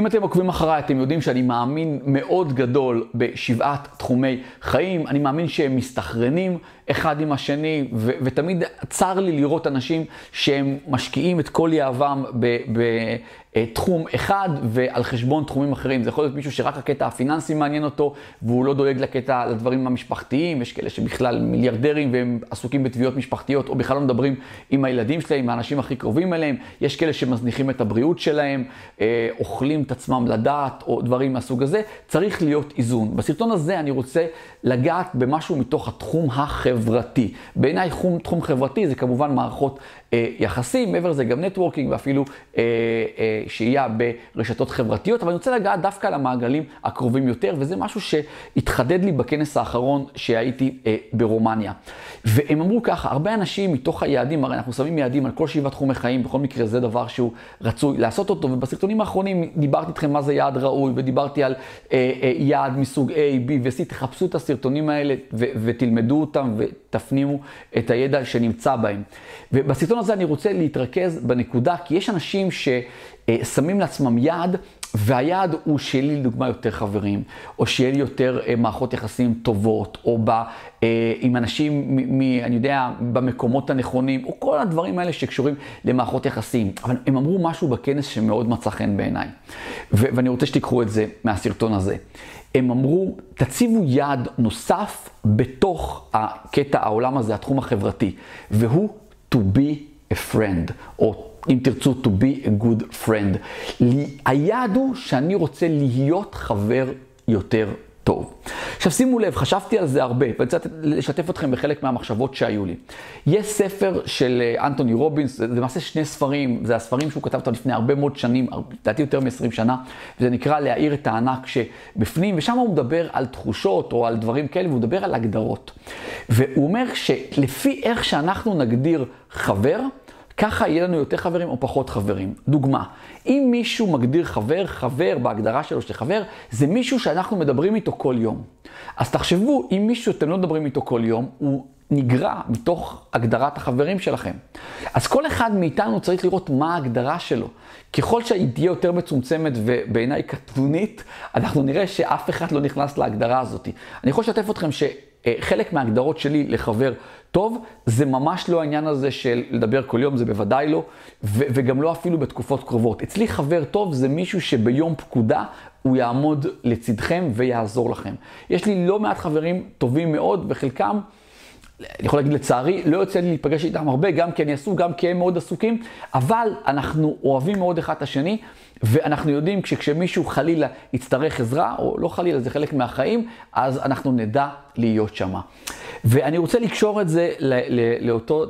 אם אתם עוקבים אחריי, אתם יודעים שאני מאמין מאוד גדול בשבעת תחומי חיים. אני מאמין שהם מסתכרנים אחד עם השני, ו- ותמיד צר לי לראות אנשים שהם משקיעים את כל יהבם בתחום אחד ועל חשבון תחומים אחרים. זה יכול להיות מישהו שרק הקטע הפיננסי מעניין אותו, והוא לא דואג לקטע, לדברים המשפחתיים. יש כאלה שבכלל מיליארדרים והם עסוקים בתביעות משפחתיות, או בכלל לא מדברים עם הילדים שלהם, עם האנשים הכי קרובים אליהם. יש כאלה שמזניחים את הבריאות שלהם, אה, אוכלים את עצמם לדעת, או דברים מהסוג הזה. צריך להיות איזון. בסרטון הזה אני רוצה לגעת במשהו מתוך התחום החברתי. בעיניי תחום, תחום חברתי זה כמובן מערכות אה, יחסים, מעבר לזה גם נטוורקינג ואפילו אה, אה, שהייה ברשתות חברתיות, אבל אני רוצה לגעת דווקא על המעגלים הקרובים יותר, וזה משהו שהתחדד לי בכנס האחרון שהייתי אה, ברומניה. והם אמרו ככה, הרבה אנשים מתוך היעדים, הרי אנחנו שמים יעדים על כל שבעה תחומי חיים, בכל מקרה זה דבר שהוא רצוי לעשות אותו, ובסרטונים האחרונים דיברתי איתכם מה זה יעד ראוי, ודיברתי על אה, אה, יעד מסוג A, B ו-C, תחפשו את הסרטונים האלה ו- ותלמדו אותם ותפנימו את הידע שנמצא בהם. ובסרטון הזה אני רוצה להתרכז בנקודה, כי יש אנשים ששמים לעצמם יעד, והיעד הוא שיהיה לי לדוגמה יותר חברים, או שיהיה לי יותר אה, מערכות יחסים טובות, או ב, אה, עם אנשים, מ, מ, אני יודע, במקומות הנכונים, או כל הדברים האלה שקשורים למערכות יחסים. אבל הם אמרו משהו בכנס שמאוד מצא חן בעיניי, ו- ואני רוצה שתיקחו את זה מהסרטון הזה. הם אמרו, תציבו יעד נוסף בתוך הקטע העולם הזה, התחום החברתי, והוא to be a friend, או אם תרצו, to be a good friend. היעד הוא שאני רוצה להיות חבר יותר טוב. עכשיו שימו לב, חשבתי על זה הרבה, ואני רוצה לשתף אתכם בחלק מהמחשבות שהיו לי. יש ספר של אה, אנטוני רובינס, זה למעשה שני ספרים, זה הספרים שהוא כתב אותם לפני הרבה מאוד שנים, לדעתי יותר מ-20 שנה, וזה נקרא להאיר את הענק שבפנים, ושם הוא מדבר על תחושות או על דברים כאלה, והוא מדבר על הגדרות. והוא אומר שלפי איך שאנחנו נגדיר חבר, ככה יהיה לנו יותר חברים או פחות חברים. דוגמה, אם מישהו מגדיר חבר, חבר בהגדרה שלו של חבר, זה מישהו שאנחנו מדברים איתו כל יום. אז תחשבו, אם מישהו שאתם לא מדברים איתו כל יום, הוא נגרע מתוך הגדרת החברים שלכם. אז כל אחד מאיתנו צריך לראות מה ההגדרה שלו. ככל שהיא תהיה יותר מצומצמת ובעיניי קטנונית, אנחנו נראה שאף אחד לא נכנס להגדרה הזאת. אני יכול לשתף אתכם שחלק מההגדרות שלי לחבר טוב, זה ממש לא העניין הזה של לדבר כל יום, זה בוודאי לא, ו- וגם לא אפילו בתקופות קרובות. אצלי חבר טוב זה מישהו שביום פקודה הוא יעמוד לצדכם ויעזור לכם. יש לי לא מעט חברים טובים מאוד, וחלקם... אני יכול להגיד לצערי, לא יוצא לי להיפגש איתם הרבה, גם כי אני עסוק, גם כי הם מאוד עסוקים, אבל אנחנו אוהבים מאוד אחד את השני, ואנחנו יודעים שכשמישהו חלילה יצטרך עזרה, או לא חלילה, זה חלק מהחיים, אז אנחנו נדע להיות שמה. ואני רוצה לקשור את זה לאותו,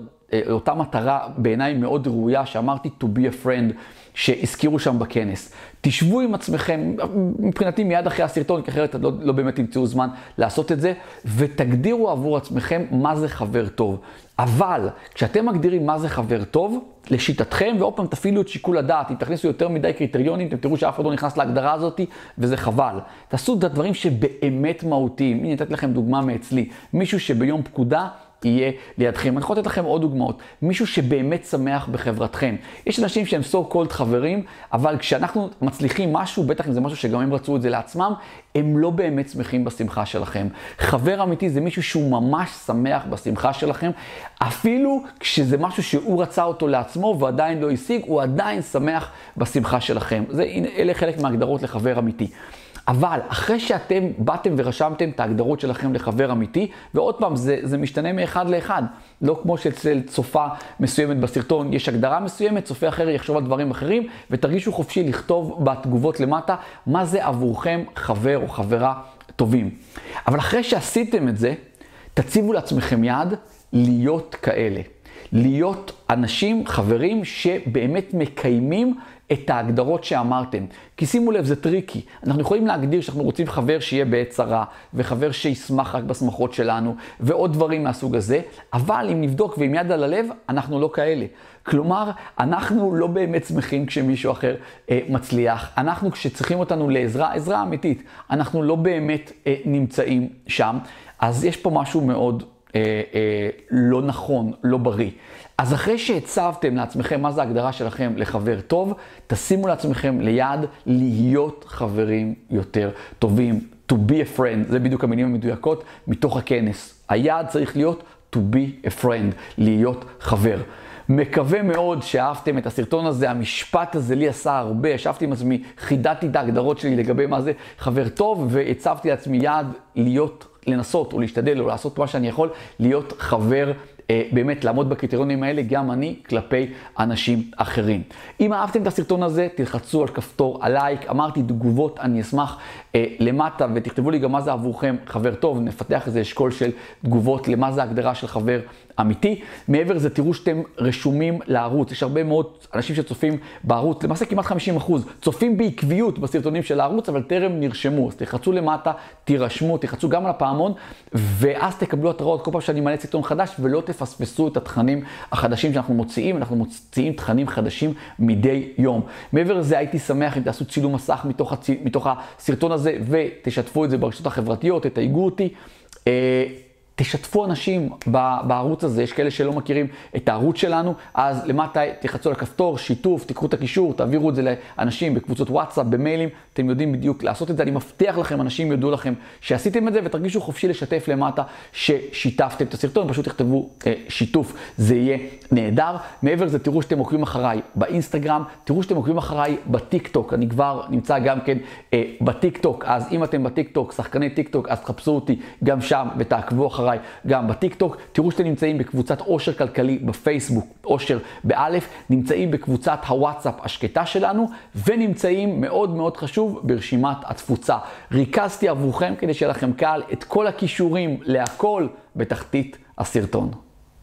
לאותה מטרה בעיניי מאוד ראויה, שאמרתי to be a friend, שהזכירו שם בכנס. תשבו עם עצמכם, מבחינתי מיד אחרי הסרטון, כי אחרת לא, לא באמת תמצאו זמן לעשות את זה, ותגדירו עבור עצמכם מה זה חבר טוב. אבל כשאתם מגדירים מה זה חבר טוב, לשיטתכם, ועוד פעם תפעילו את שיקול הדעת, אם תכניסו יותר מדי קריטריונים, אתם תראו שאף אחד לא נכנס להגדרה הזאת, וזה חבל. תעשו את הדברים שבאמת מהותיים. הנה, נתתי לכם דוגמה מאצלי. מישהו שביום פקודה יהיה לידכם. אני יכול לתת לכם עוד דוגמאות. מישהו שבאמת שמח בחברתכם. יש אנשים שהם so called חברים, אבל כשאנחנו מצליחים משהו, בטח אם זה משהו שגם הם רצו את זה לעצמם, הם לא באמת שמחים בשמחה שלכם. חבר אמיתי זה מישהו שהוא ממש שמח בשמחה שלכם, אפילו כשזה משהו שהוא רצה אותו לעצמו ועדיין לא השיג, הוא עדיין שמח בשמחה שלכם. זה, אלה חלק מההגדרות לחבר אמיתי. אבל אחרי שאתם באתם ורשמתם את ההגדרות שלכם לחבר אמיתי, ועוד פעם, זה, זה משתנה מאחד לאחד. לא כמו שאצל צופה מסוימת בסרטון יש הגדרה מסוימת, צופה אחר יחשוב על דברים אחרים, ותרגישו חופשי לכתוב בתגובות למטה מה זה עבורכם חבר או חברה טובים. אבל אחרי שעשיתם את זה, תציבו לעצמכם יעד להיות כאלה. להיות אנשים, חברים, שבאמת מקיימים את ההגדרות שאמרתם. כי שימו לב, זה tricky. אנחנו יכולים להגדיר שאנחנו רוצים חבר שיהיה בעת צרה, וחבר שישמח רק בשמחות שלנו, ועוד דברים מהסוג הזה, אבל אם נבדוק ועם יד על הלב, אנחנו לא כאלה. כלומר, אנחנו לא באמת שמחים כשמישהו אחר אה, מצליח. אנחנו, כשצריכים אותנו לעזרה, עזרה אמיתית, אנחנו לא באמת אה, נמצאים שם. אז יש פה משהו מאוד אה, אה, לא נכון, לא בריא. אז אחרי שהצבתם לעצמכם מה זה ההגדרה שלכם לחבר טוב, תשימו לעצמכם ליד להיות חברים יותר טובים. To be a friend, זה בדיוק המילים המדויקות מתוך הכנס. היעד צריך להיות to be a friend, להיות חבר. מקווה מאוד שאהבתם את הסרטון הזה, המשפט הזה לי עשה הרבה, ישבתי עם עצמי, חידדתי את ההגדרות שלי לגבי מה זה חבר טוב, והצבתי לעצמי יעד להיות, לנסות או להשתדל או לעשות מה שאני יכול, להיות חבר באמת לעמוד בקריטריונים האלה, גם אני, כלפי אנשים אחרים. אם אהבתם את הסרטון הזה, תלחצו על כפתור הלייק. אמרתי תגובות, אני אשמח אה, למטה, ותכתבו לי גם מה זה עבורכם חבר טוב, נפתח איזה אשכול של תגובות למה זה הגדרה של חבר אמיתי. מעבר לזה, תראו שאתם רשומים לערוץ. יש הרבה מאוד אנשים שצופים בערוץ, למעשה כמעט 50 אחוז, צופים בעקביות בסרטונים של הערוץ, אבל טרם נרשמו. אז תלחצו למטה, תירשמו, תלחצו גם על הפעמון, ואז תקבלו התראות כל פעם שאני מעלה סרטון חדש, ולא תפספסו את התכנים החדשים שאנחנו מוציאים. אנחנו מוציאים תכנים חדשים מדי יום. מעבר לזה, הייתי שמח אם תעשו צילום מסך מתוך, הצ... מתוך הסרטון הזה, ותשתפו את זה ברשתות החברתיות, תתייגו אותי. תשתפו אנשים בערוץ הזה, יש כאלה שלא מכירים את הערוץ שלנו, אז למטה תחצו על הכפתור, שיתוף, תיקחו את הקישור, תעבירו את זה לאנשים בקבוצות וואטסאפ, במיילים, אתם יודעים בדיוק לעשות את זה, אני מבטיח לכם, אנשים יודו לכם שעשיתם את זה, ותרגישו חופשי לשתף למטה ששיתפתם את הסרטון, פשוט תכתבו אה, שיתוף, זה יהיה נהדר. מעבר לזה, תראו שאתם עוקבים אחריי באינסטגרם, תראו שאתם עוקבים אחריי בטיק טוק, אני כבר נמצא גם כן אה, בטיק טוק, אז אם אתם בטיק טוק, שחקני טיק טוק, אז תחפשו אותי גם שם ותעקבו אחריי. אחריי גם בטיקטוק. תראו שאתם נמצאים בקבוצת עושר כלכלי בפייסבוק, עושר באלף, נמצאים בקבוצת הוואטסאפ השקטה שלנו, ונמצאים מאוד מאוד חשוב ברשימת התפוצה. ריכזתי עבורכם כדי שיהיה לכם קל את כל הכישורים להכל בתחתית הסרטון.